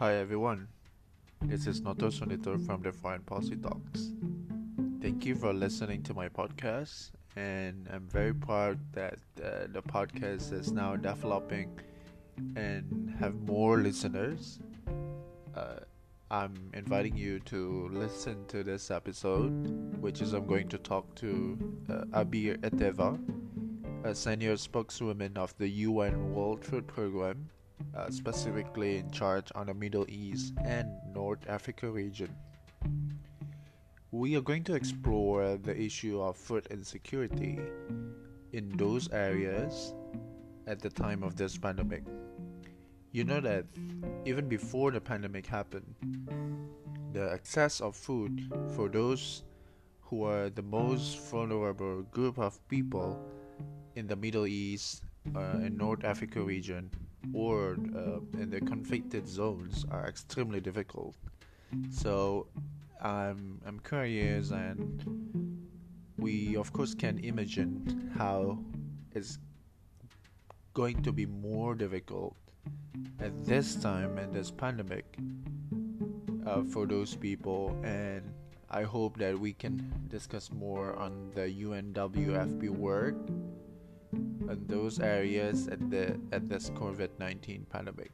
Hi everyone, this is Noto Suoneto from the Foreign Policy Talks. Thank you for listening to my podcast, and I'm very proud that uh, the podcast is now developing and have more listeners. Uh, I'm inviting you to listen to this episode, which is I'm going to talk to uh, Abeer Etefa, a senior spokeswoman of the UN World Food Programme, uh, specifically in charge on the Middle East and North Africa region. We are going to explore the issue of food insecurity in those areas at the time of this pandemic. You know that even before the pandemic happened, the access of food for those who are the most vulnerable group of people in the Middle East uh, and North Africa region or uh, in the conflicted zones are extremely difficult. So I'm I'm curious and we of course can imagine how it's going to be more difficult at this time in this pandemic uh, for those people and I hope that we can discuss more on the UNWFP work in those areas at the at this COVID-19 pandemic.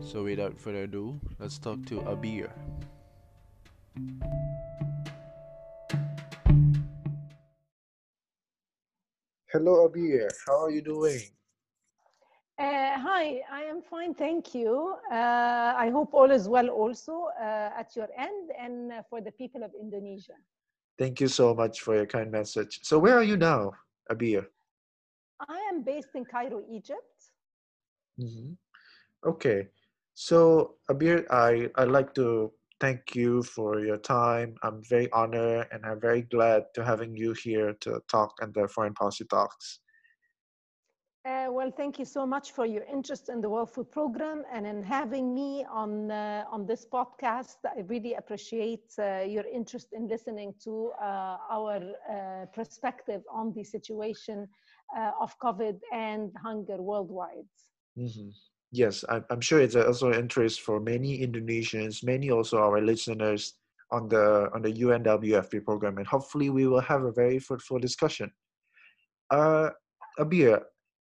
So without further ado, let's talk to Abeer. Hello Abeer, how are you doing? Uh, hi, I am fine, thank you. Uh, I hope all is well also uh, at your end and uh, for the people of Indonesia. Thank you so much for your kind message. So where are you now, Abeer? I am based in Cairo, Egypt. Mm-hmm. Okay, so Abeer, I I like to thank you for your time. I'm very honored and I'm very glad to having you here to talk and the foreign policy talks. Uh, well, thank you so much for your interest in the World Food Program and in having me on uh, on this podcast. I really appreciate uh, your interest in listening to uh, our uh, perspective on the situation uh, of COVID and hunger worldwide. Mm-hmm. Yes, I'm, sure it's also interest for many Indonesians, many also our listeners on the on the UNWFP program, and hopefully we will have a very fruitful discussion. Uh, Abeer,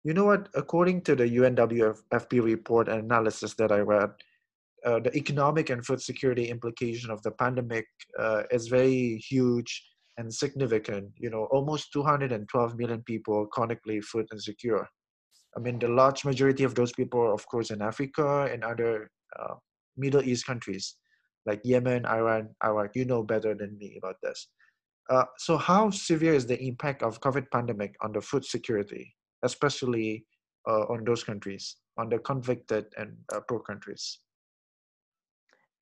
you know what? According to the UNWFP report and analysis that I read, uh, the economic and food security implication of the pandemic uh, is very huge and significant. You know, almost 212 million people chronically food insecure. I mean, the large majority of those people are, of course, in Africa and other uh, Middle East countries like Yemen, Iran, Iraq. You know better than me about this. Uh, so, how severe is the impact of COVID pandemic on the food security? especially uh, on those countries, on the convicted and uh, poor countries?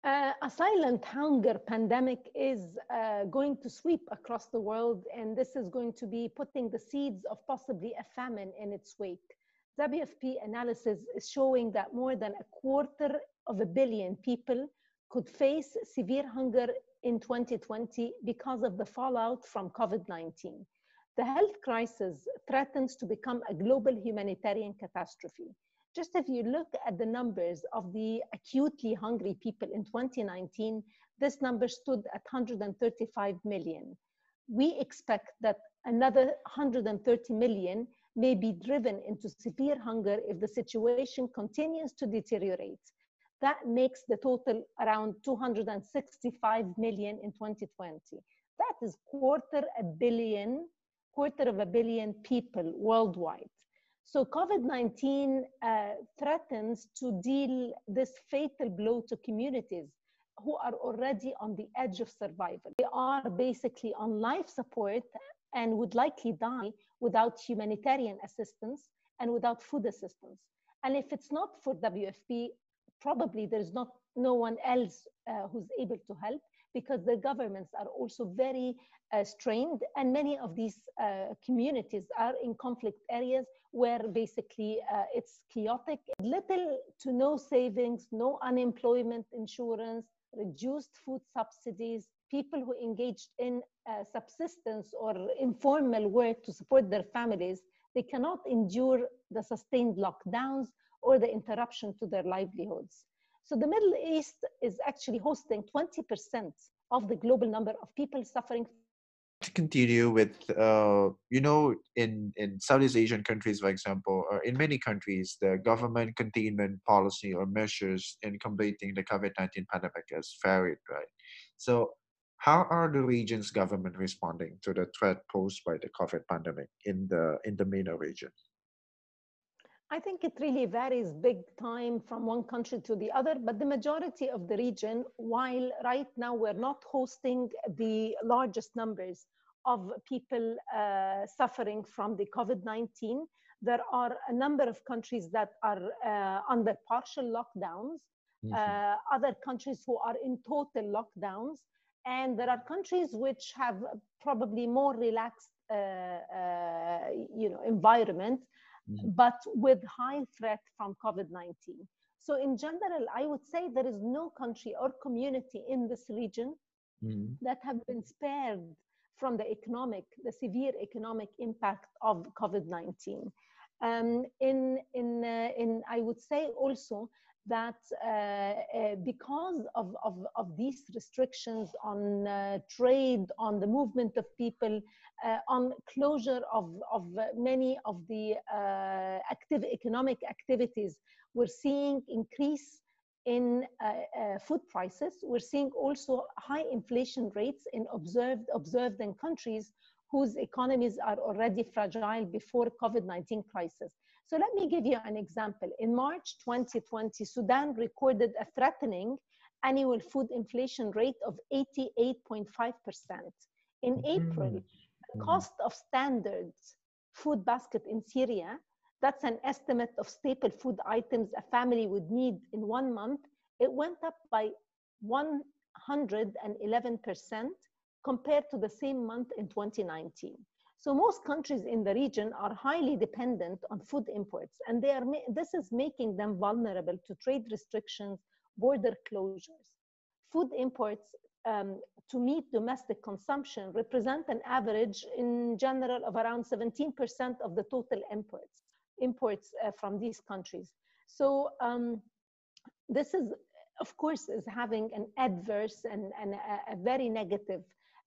Uh, a silent hunger pandemic is uh, going to sweep across the world, and this is going to be putting the seeds of possibly a famine in its wake. WFP analysis is showing that more than a quarter of a billion people could face severe hunger in 2020 because of the fallout from COVID 19 the health crisis threatens to become a global humanitarian catastrophe. Just if you look at the numbers of the acutely hungry people in 2019, this number stood at 135 million. We expect that another 130 million may be driven into severe hunger if the situation continues to deteriorate. That makes the total around 265 million in 2020. That is quarter a billion quarter of a billion people worldwide. So COVID-19 uh, threatens to deal this fatal blow to communities who are already on the edge of survival. They are basically on life support and would likely die without humanitarian assistance and without food assistance. And if it's not for WFP, probably there's not no one else uh, who's able to help because the governments are also very uh, strained and many of these uh, communities are in conflict areas where basically uh, it's chaotic. Little to no savings no unemployment insurance reduced food subsidies people who engaged in uh, subsistence or informal work to support their families they cannot endure the sustained lockdowns or the interruption to their livelihoods So the Middle East is actually hosting 20% of the global number of people suffering to continue with uh, you know in in southeast asian countries for example or in many countries the government containment policy or measures in combating the covid-19 pandemic has varied right? So how are the region's government responding to the threat posed by the covid pandemic in the in the MENA region I think it really varies big time from one country to the other, but the majority of the region, while right now we're not hosting the largest numbers of people uh, suffering from the COVID-19, there are a number of countries that are uh, under partial lockdowns, mm-hmm. uh, other countries who are in total lockdowns, and there are countries which have probably more relaxed, uh, uh, you know, environment mm-hmm. but with high threat from COVID-19. So in general, I would say there is no country or community in this region mm-hmm. that have been spared from the economic, the severe economic impact of COVID-19. Um, in, in, uh, in, I would say also that uh, uh, because of, of, of, these restrictions on uh, trade, on the movement of people, uh, on closure of, of many of the uh, active economic activities, we're seeing increase in uh, food prices. We're seeing also high inflation rates in observed, observed in countries whose economies are already fragile before COVID-19 crisis. So let me give you an example. In March 2020, Sudan recorded a threatening annual food inflation rate of 88.5%. In mm-hmm. April, the mm-hmm. cost of standard food basket in Syria, that's an estimate of staple food items a family would need in one month, it went up by 111% compared to the same month in 2019. So most countries in the region are highly dependent on food imports, and they are this is making them vulnerable to trade restrictions, border closures. Food imports um, to meet domestic consumption represent an average in general of around 17% of the total imports, imports uh, from these countries. So um, this is, of course, is having an adverse and, and a, a very negative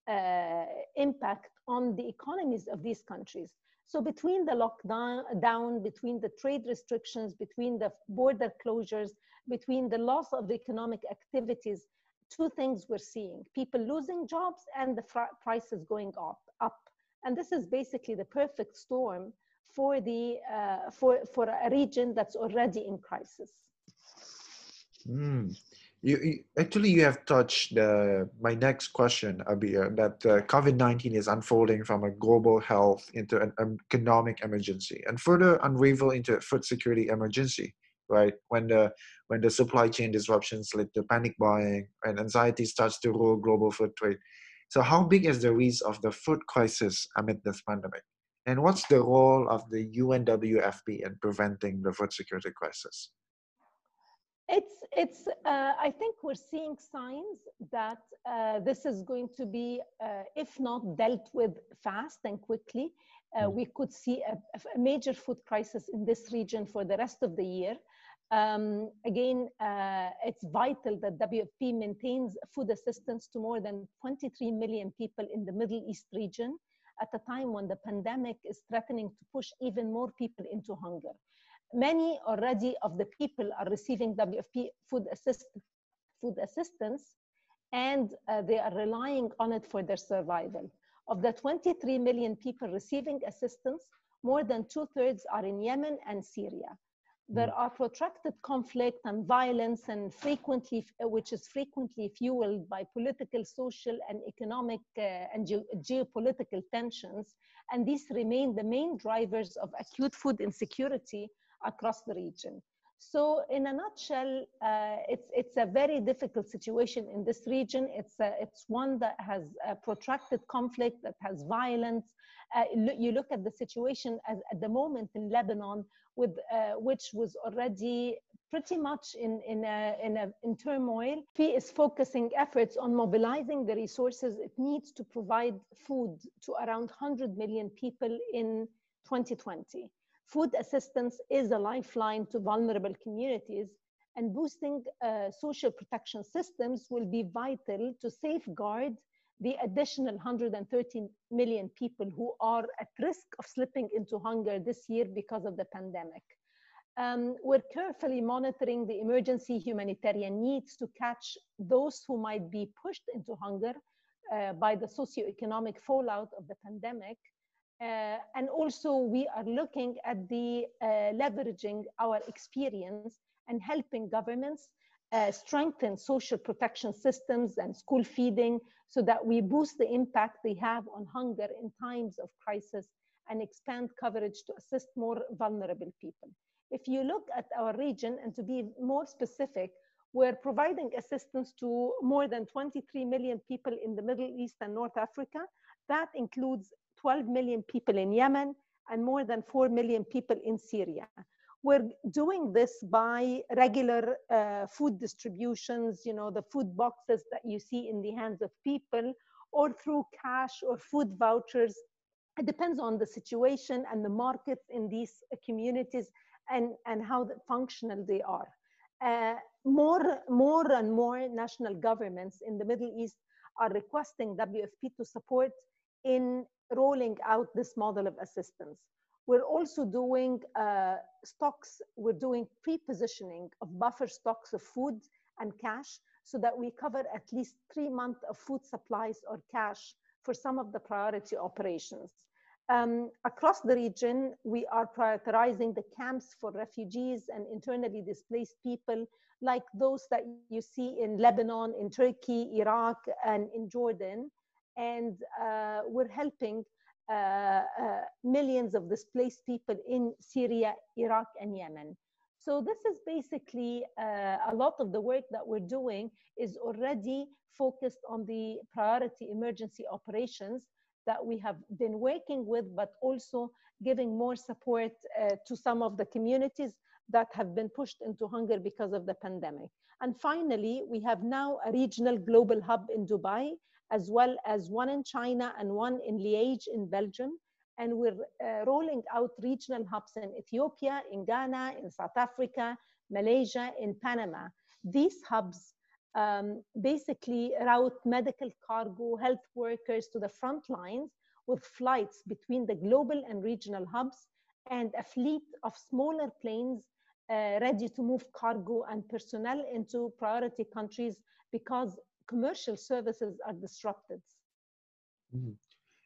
uh, impact on the economies of these countries. So between the lockdown, down, between the trade restrictions, between the border closures, between the loss of economic activities, two things we're seeing, people losing jobs and the prices going up, up. And this is basically the perfect storm for, the, uh, for, for a region that's already in crisis. Mm you, you, actually you have touched the my next question abir that uh, covid-19 is unfolding from a global health into an economic emergency and further unravel into a food security emergency right? When the when the supply chain disruptions lead to panic buying and anxiety starts to rule global food trade. So how big is the risk of the food crisis amid this pandemic? And what's the role of the unwfp in preventing the food security crisis it's, it's uh, I think we're seeing signs that uh, this is going to be, uh, if not dealt with fast and quickly, uh, mm. we could see a, a, major food crisis in this region for the rest of the year. Um, again, uh, it's vital that WFP maintains food assistance to more than 23 million people in the Middle East region at a time when the pandemic is threatening to push even more people into hunger many already of the people are receiving WFP food, assist, food assistance and uh, they are relying on it for their survival. Of the 23 million people receiving assistance, more than two thirds are in Yemen and Syria. There hmm. are protracted conflict and violence and frequently, which is frequently fueled by political, social and economic uh, and ge geopolitical tensions. And these remain the main drivers of acute food insecurity across the region. So in a nutshell, uh, it's, it's a very difficult situation in this region. It's, a, it's one that has a protracted conflict, that has violence. Uh, you look at the situation as, at the moment in Lebanon, with, uh, which was already pretty much in, in, a, in, a, in turmoil. He is focusing efforts on mobilizing the resources it needs to provide food to around 100 million people in 2020 food assistance is a lifeline to vulnerable communities And boosting uh, social protection systems will be vital to safeguard the additional 130 million people who are at risk of slipping into hunger this year because of the pandemic. Um, we're carefully monitoring the emergency humanitarian needs to catch those who might be pushed into hunger uh, by the socioeconomic fallout of the pandemic. Uh, and also we are looking at the uh, leveraging our experience and helping governments uh, strengthen social protection systems and school feeding so that we boost the impact they have on hunger in times of crisis and expand coverage to assist more vulnerable people. If you look at our region, and to be more specific, we're providing assistance to more than 23 million people in the Middle East and North Africa. That includes 12 million people in Yemen and more than 4 million people in Syria. We're doing this by regular uh, food distributions, you know, the food boxes that you see in the hands of people, or through cash or food vouchers. It depends on the situation and the markets in these communities and, and how functional they are. Uh, more, more and more national governments in the Middle East are requesting WFP to support in rolling out this model of assistance. We're also doing uh, stocks, we're doing pre-positioning of buffer stocks of food and cash so that we cover at least three months of food supplies or cash for some of the priority operations. Um, across the region, we are prioritizing the camps for refugees and internally displaced people, like those that you see in Lebanon, in Turkey, Iraq, and in Jordan. And uh, we're helping uh, uh, millions of displaced people in Syria, Iraq, and Yemen. So this is basically uh, a lot of the work that we're doing is already focused on the priority emergency operations that we have been working with, but also giving more support uh, to some of the communities that have been pushed into hunger because of the pandemic. And finally, we have now a regional global hub in Dubai, as well as one in China and one in Liège in Belgium. And we're uh, rolling out regional hubs in Ethiopia, in Ghana, in South Africa, Malaysia, in Panama. These hubs um, basically route medical cargo, health workers to the front lines with flights between the global and regional hubs and a fleet of smaller planes uh, ready to move cargo and personnel into priority countries because commercial services are disrupted. Mm.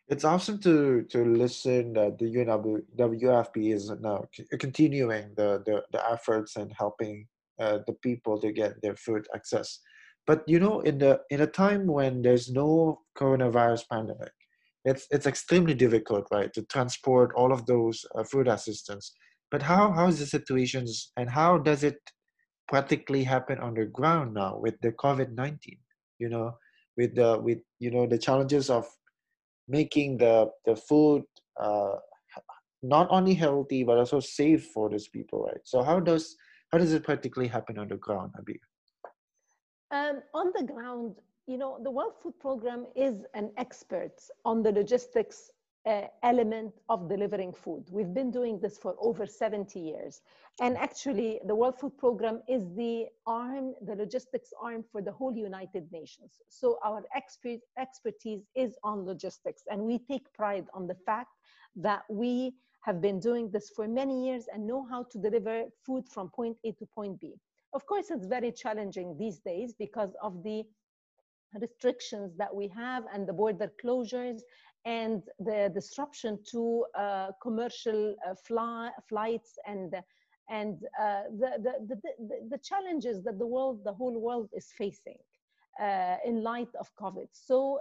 It's awesome to to listen that the UNW, WFP is now continuing the, the, the efforts and helping uh, the people to get their food access. But you know, in the in a time when there's no coronavirus pandemic, it's it's extremely difficult, right, to transport all of those uh, food assistance. But how how is the situations and how does it practically happen on the ground now with the COVID nineteen? You know, with the with you know the challenges of making the the food uh, not only healthy but also safe for those people, right? So how does how does it practically happen on the ground, Abeer? Um, on the ground, you know, the World Food Program is an expert on the logistics uh, element of delivering food. We've been doing this for over 70 years. And actually, the World Food Program is the arm, the logistics arm for the whole United Nations. So our expert, expertise is on logistics. And we take pride on the fact that we have been doing this for many years and know how to deliver food from point A to point B. Of course, it's very challenging these days because of the restrictions that we have and the border closures and the disruption to uh, commercial uh, fly, flights and and uh, the, the, the, the, challenges that the world, the whole world is facing in light of COVID. So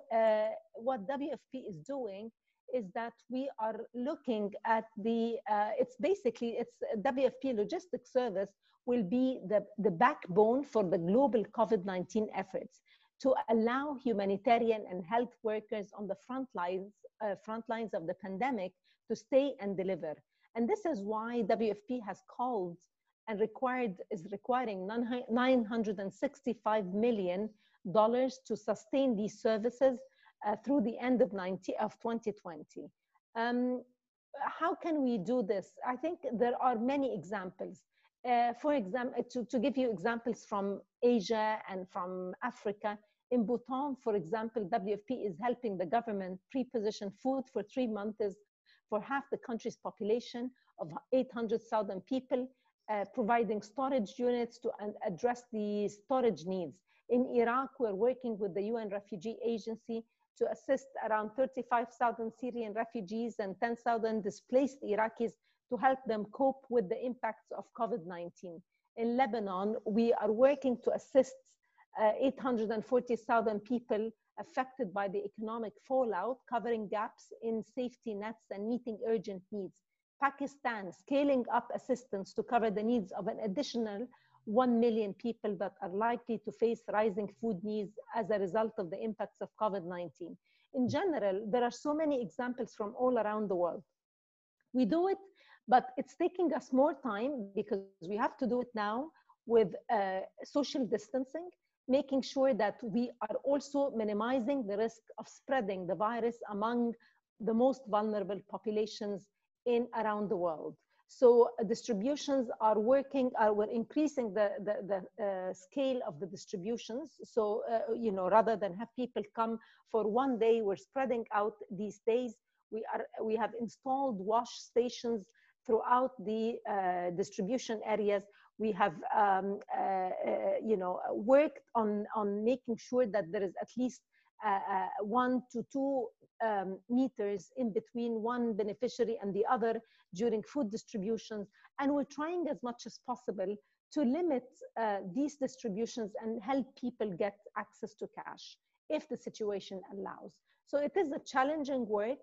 what WFP is doing is that we are looking at the, uh, it's basically, it's WFP logistics service will be the, the backbone for the global COVID-19 efforts to allow humanitarian and health workers on the front lines, uh, front lines of the pandemic to stay and deliver. And this is why WFP has called and required is requiring 965 million dollars to sustain these services uh, through the end of 90 of 2020. Um, how can we do this? I think there are many examples Uh, for example, to, to give you examples from Asia and from Africa, in Bhutan, for example, WFP is helping the government pre-position food for three months for half the country's population of 800,000 people, uh, providing storage units to address the storage needs. In Iraq, we're working with the UN Refugee Agency to assist around 35,000 Syrian refugees and 10,000 displaced Iraqis to help them cope with the impacts of COVID-19. In Lebanon, we are working to assist uh, 840,000 people affected by the economic fallout, covering gaps in safety nets and meeting urgent needs. Pakistan scaling up assistance to cover the needs of an additional 1 million people that are likely to face rising food needs as a result of the impacts of COVID 19. In general, there are so many examples from all around the world. We do it, but it's taking us more time because we have to do it now with uh, social distancing, making sure that we are also minimizing the risk of spreading the virus among the most vulnerable populations in around the world. So uh, distributions are working, are we're increasing the, the, the uh, scale of the distributions. So, uh, you know, rather than have people come for one day, we're spreading out these days. We, are, we have installed wash stations throughout the uh, distribution areas. We have, um, uh, uh, you know, worked on, on making sure that there is at least one to two um, meters in between one beneficiary and the other during food distributions. And we're trying as much as possible to limit uh, these distributions and help people get access to cash if the situation allows. So it is a challenging work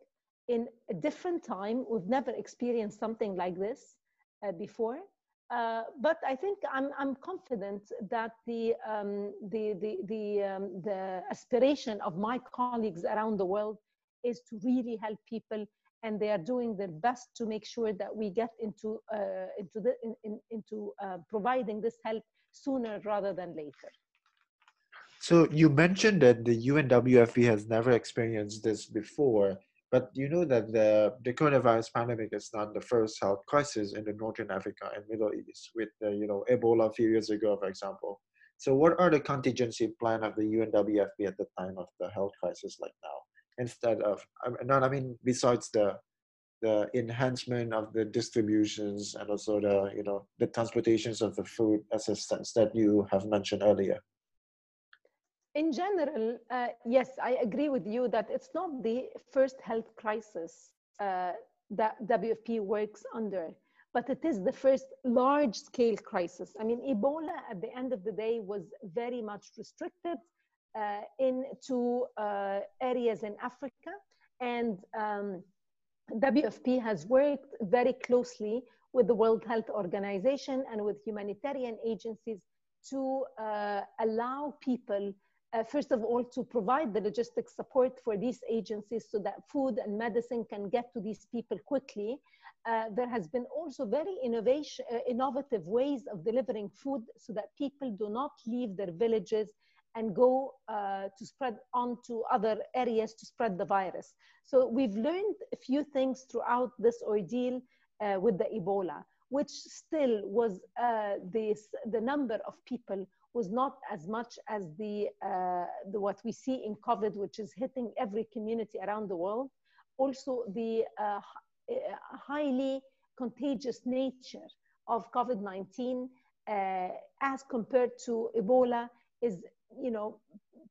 in a different time. We've never experienced something like this uh, before. Uh, but I think I'm, I'm confident that the, um, the, the, the, um, the aspiration of my colleagues around the world is to really help people and they are doing their best to make sure that we get into, uh, into, the, in, in, into uh, providing this help sooner rather than later. So you mentioned that the UNWFP has never experienced this before. But you know that the, the coronavirus pandemic is not the first health crisis in the Northern Africa and Middle East with the, you know, Ebola a few years ago, for example. So what are the contingency plan of the UNWFP at the time of the health crisis like now? Instead of, not, I mean, besides the, the enhancement of the distributions and also the, you know, the transportations of the food assistance that you have mentioned earlier in general, uh, yes, I agree with you that it's not the first health crisis uh, that WFP works under, but it is the first large scale crisis. I mean, Ebola at the end of the day was very much restricted uh, into uh, areas in Africa. And um, WFP has worked very closely with the World Health Organization and with humanitarian agencies to uh, allow people uh, first of all, to provide the logistic support for these agencies so that food and medicine can get to these people quickly. Uh, there has been also very innovation, uh, innovative ways of delivering food so that people do not leave their villages and go uh, to spread on to other areas to spread the virus. So we've learned a few things throughout this ordeal uh, with the Ebola, which still was uh, this, the number of people was not as much as the, uh, the what we see in COVID, which is hitting every community around the world. Also, the uh, uh highly contagious nature of COVID-19 uh, as compared to Ebola is, you know,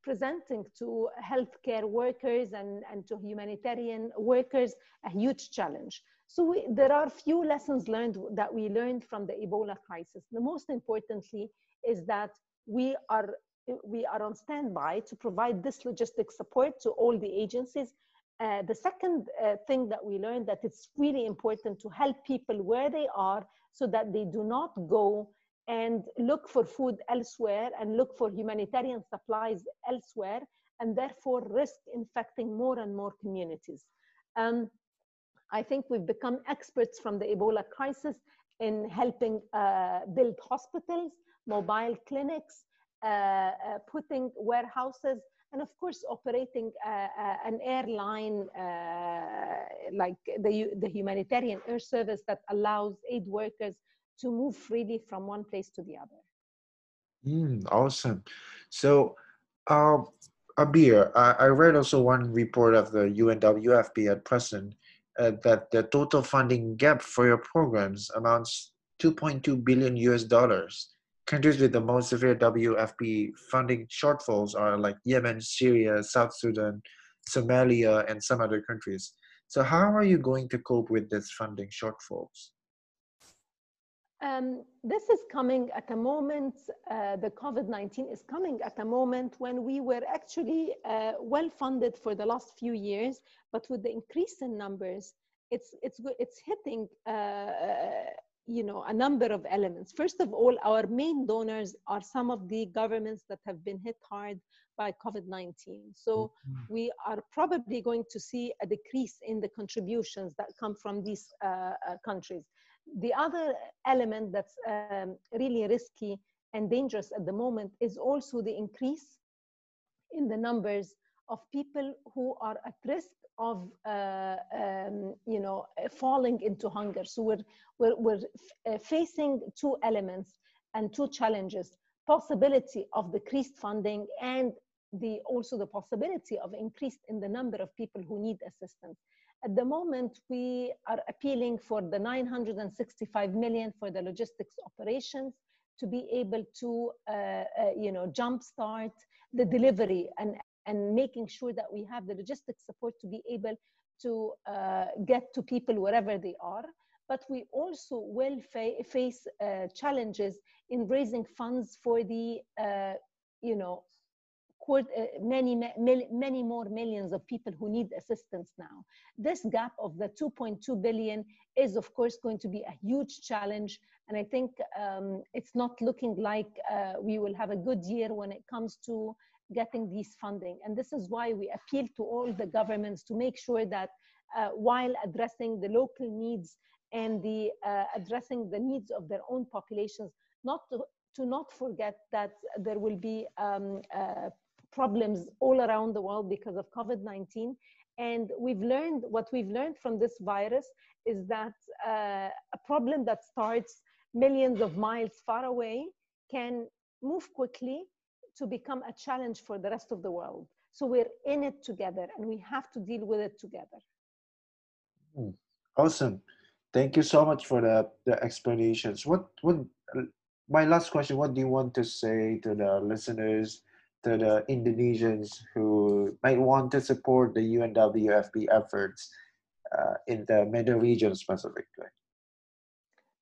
presenting to healthcare workers and, and to humanitarian workers a huge challenge. So we, there are few lessons learned that we learned from the Ebola crisis. The most importantly is that we are we are on standby to provide this logistic support to all the agencies. Uh, the second uh, thing that we learned that it's really important to help people where they are so that they do not go and look for food elsewhere and look for humanitarian supplies elsewhere and therefore risk infecting more and more communities. Um, I think we've become experts from the Ebola crisis in helping uh, build hospitals, mobile clinics, uh, uh, putting warehouses, and of course operating uh, an airline like the, the humanitarian air service that allows aid workers to move freely from one place to the other. Mm, awesome. So, uh, Abeer, I, I read also one report of the UNWFP at present uh, that the total funding gap for your programs amounts 2.2 billion US dollars. Countries with the most severe WFP funding shortfalls are like Yemen, Syria, South Sudan, Somalia, and some other countries. So, how are you going to cope with this funding shortfalls? Um, this is coming at a moment, uh, the COVID 19 is coming at a moment when we were actually uh, well funded for the last few years, but with the increase in numbers, it's, it's, it's hitting uh, you know, a number of elements. First of all, our main donors are some of the governments that have been hit hard by COVID-19. So mm-hmm. we are probably going to see a decrease in the contributions that come from these uh, uh, countries. The other element that's um, really risky and dangerous at the moment is also the increase in the numbers of people who are at risk of uh, um, you know falling into hunger. So we're we're, we're uh, facing two elements and two challenges possibility of decreased funding and the also the possibility of increase in the number of people who need assistance. At the moment, we are appealing for the 965 million for the logistics operations to be able to, uh, uh, you know, jumpstart the delivery and, and making sure that we have the logistics support to be able to uh, get to people wherever they are. But we also will fa face uh, challenges in raising funds for the, uh, you know, uh, many, many more millions of people who need assistance now. This gap of the 2.2 billion is, of course, going to be a huge challenge. And I think um, it's not looking like uh, we will have a good year when it comes to getting these funding. And this is why we appeal to all the governments to make sure that uh, while addressing the local needs and the uh, addressing the needs of their own populations, not to, to not forget that there will be um, uh, problems all around the world because of COVID-19. And we've learned, what we've learned from this virus is that uh, a problem that starts millions of miles far away can move quickly to become a challenge for the rest of the world. So we're in it together and we have to deal with it together. Hmm. Awesome. Thank you so much for the, the explanations. What, what, my last question, what do you want to say to the listeners to the Indonesians who might want to support the UNWFP efforts uh, in the Middle region specifically?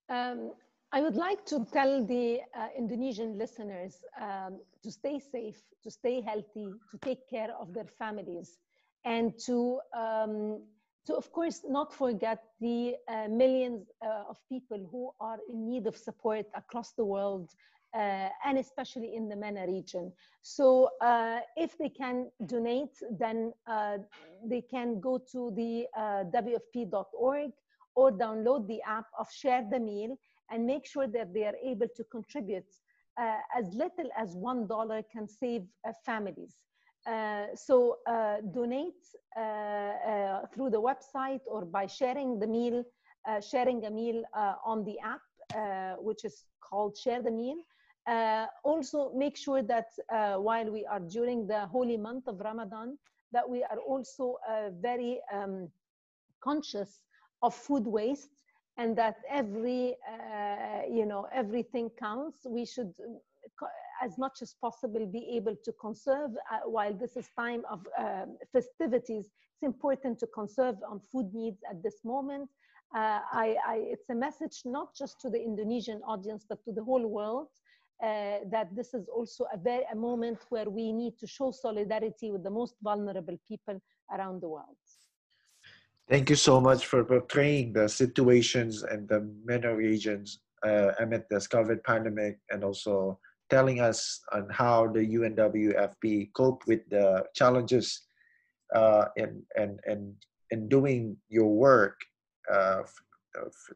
Um, I would like to tell the uh, Indonesian listeners um, to stay safe, to stay healthy, to take care of their families, and to, um, to of course, not forget the uh, millions uh, of people who are in need of support across the world uh, and especially in the MENA region. So uh, if they can donate, then uh, they can go to the WFP.org or download the app of Share the Meal and make sure that they are able to contribute uh, as little as one dollar can save uh, families. Uh, so donate through the website or by sharing the meal, sharing a meal on the app, which is called Share the Meal. Uh, also make sure that uh, while we are during the holy month of Ramadan, that we are also uh, very um, conscious of food waste and that every, uh, you know, everything counts. We should, uh, as much as possible, be able to conserve uh, while this is time of um, festivities. It's important to conserve on food needs at this moment. I, I, it's a message not just to the Indonesian audience, but to the whole world uh, that this is also a, very, a moment where we need to show solidarity with the most vulnerable people around the world. Thank you so much for portraying the situations and the many regions uh, amid this COVID pandemic and also telling us on how the UNWFP cope with the challenges uh, and, and, and doing your work uh,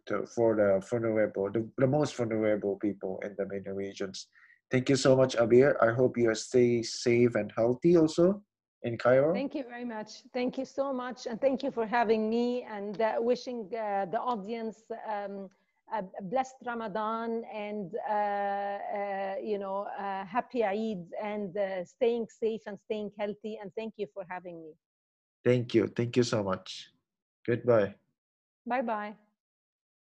to, for the vulnerable, the, the most vulnerable people in the MENA regions. Thank you so much, Abeer. I hope you stay safe and healthy also in Cairo. Thank you very much. Thank you so much. And thank you for having me and uh, wishing uh, the audience um, a blessed Ramadan and uh, uh, you know uh, happy Eid and uh, staying safe and staying healthy. And thank you for having me. Thank you. Thank you so much. Goodbye. Bye bye.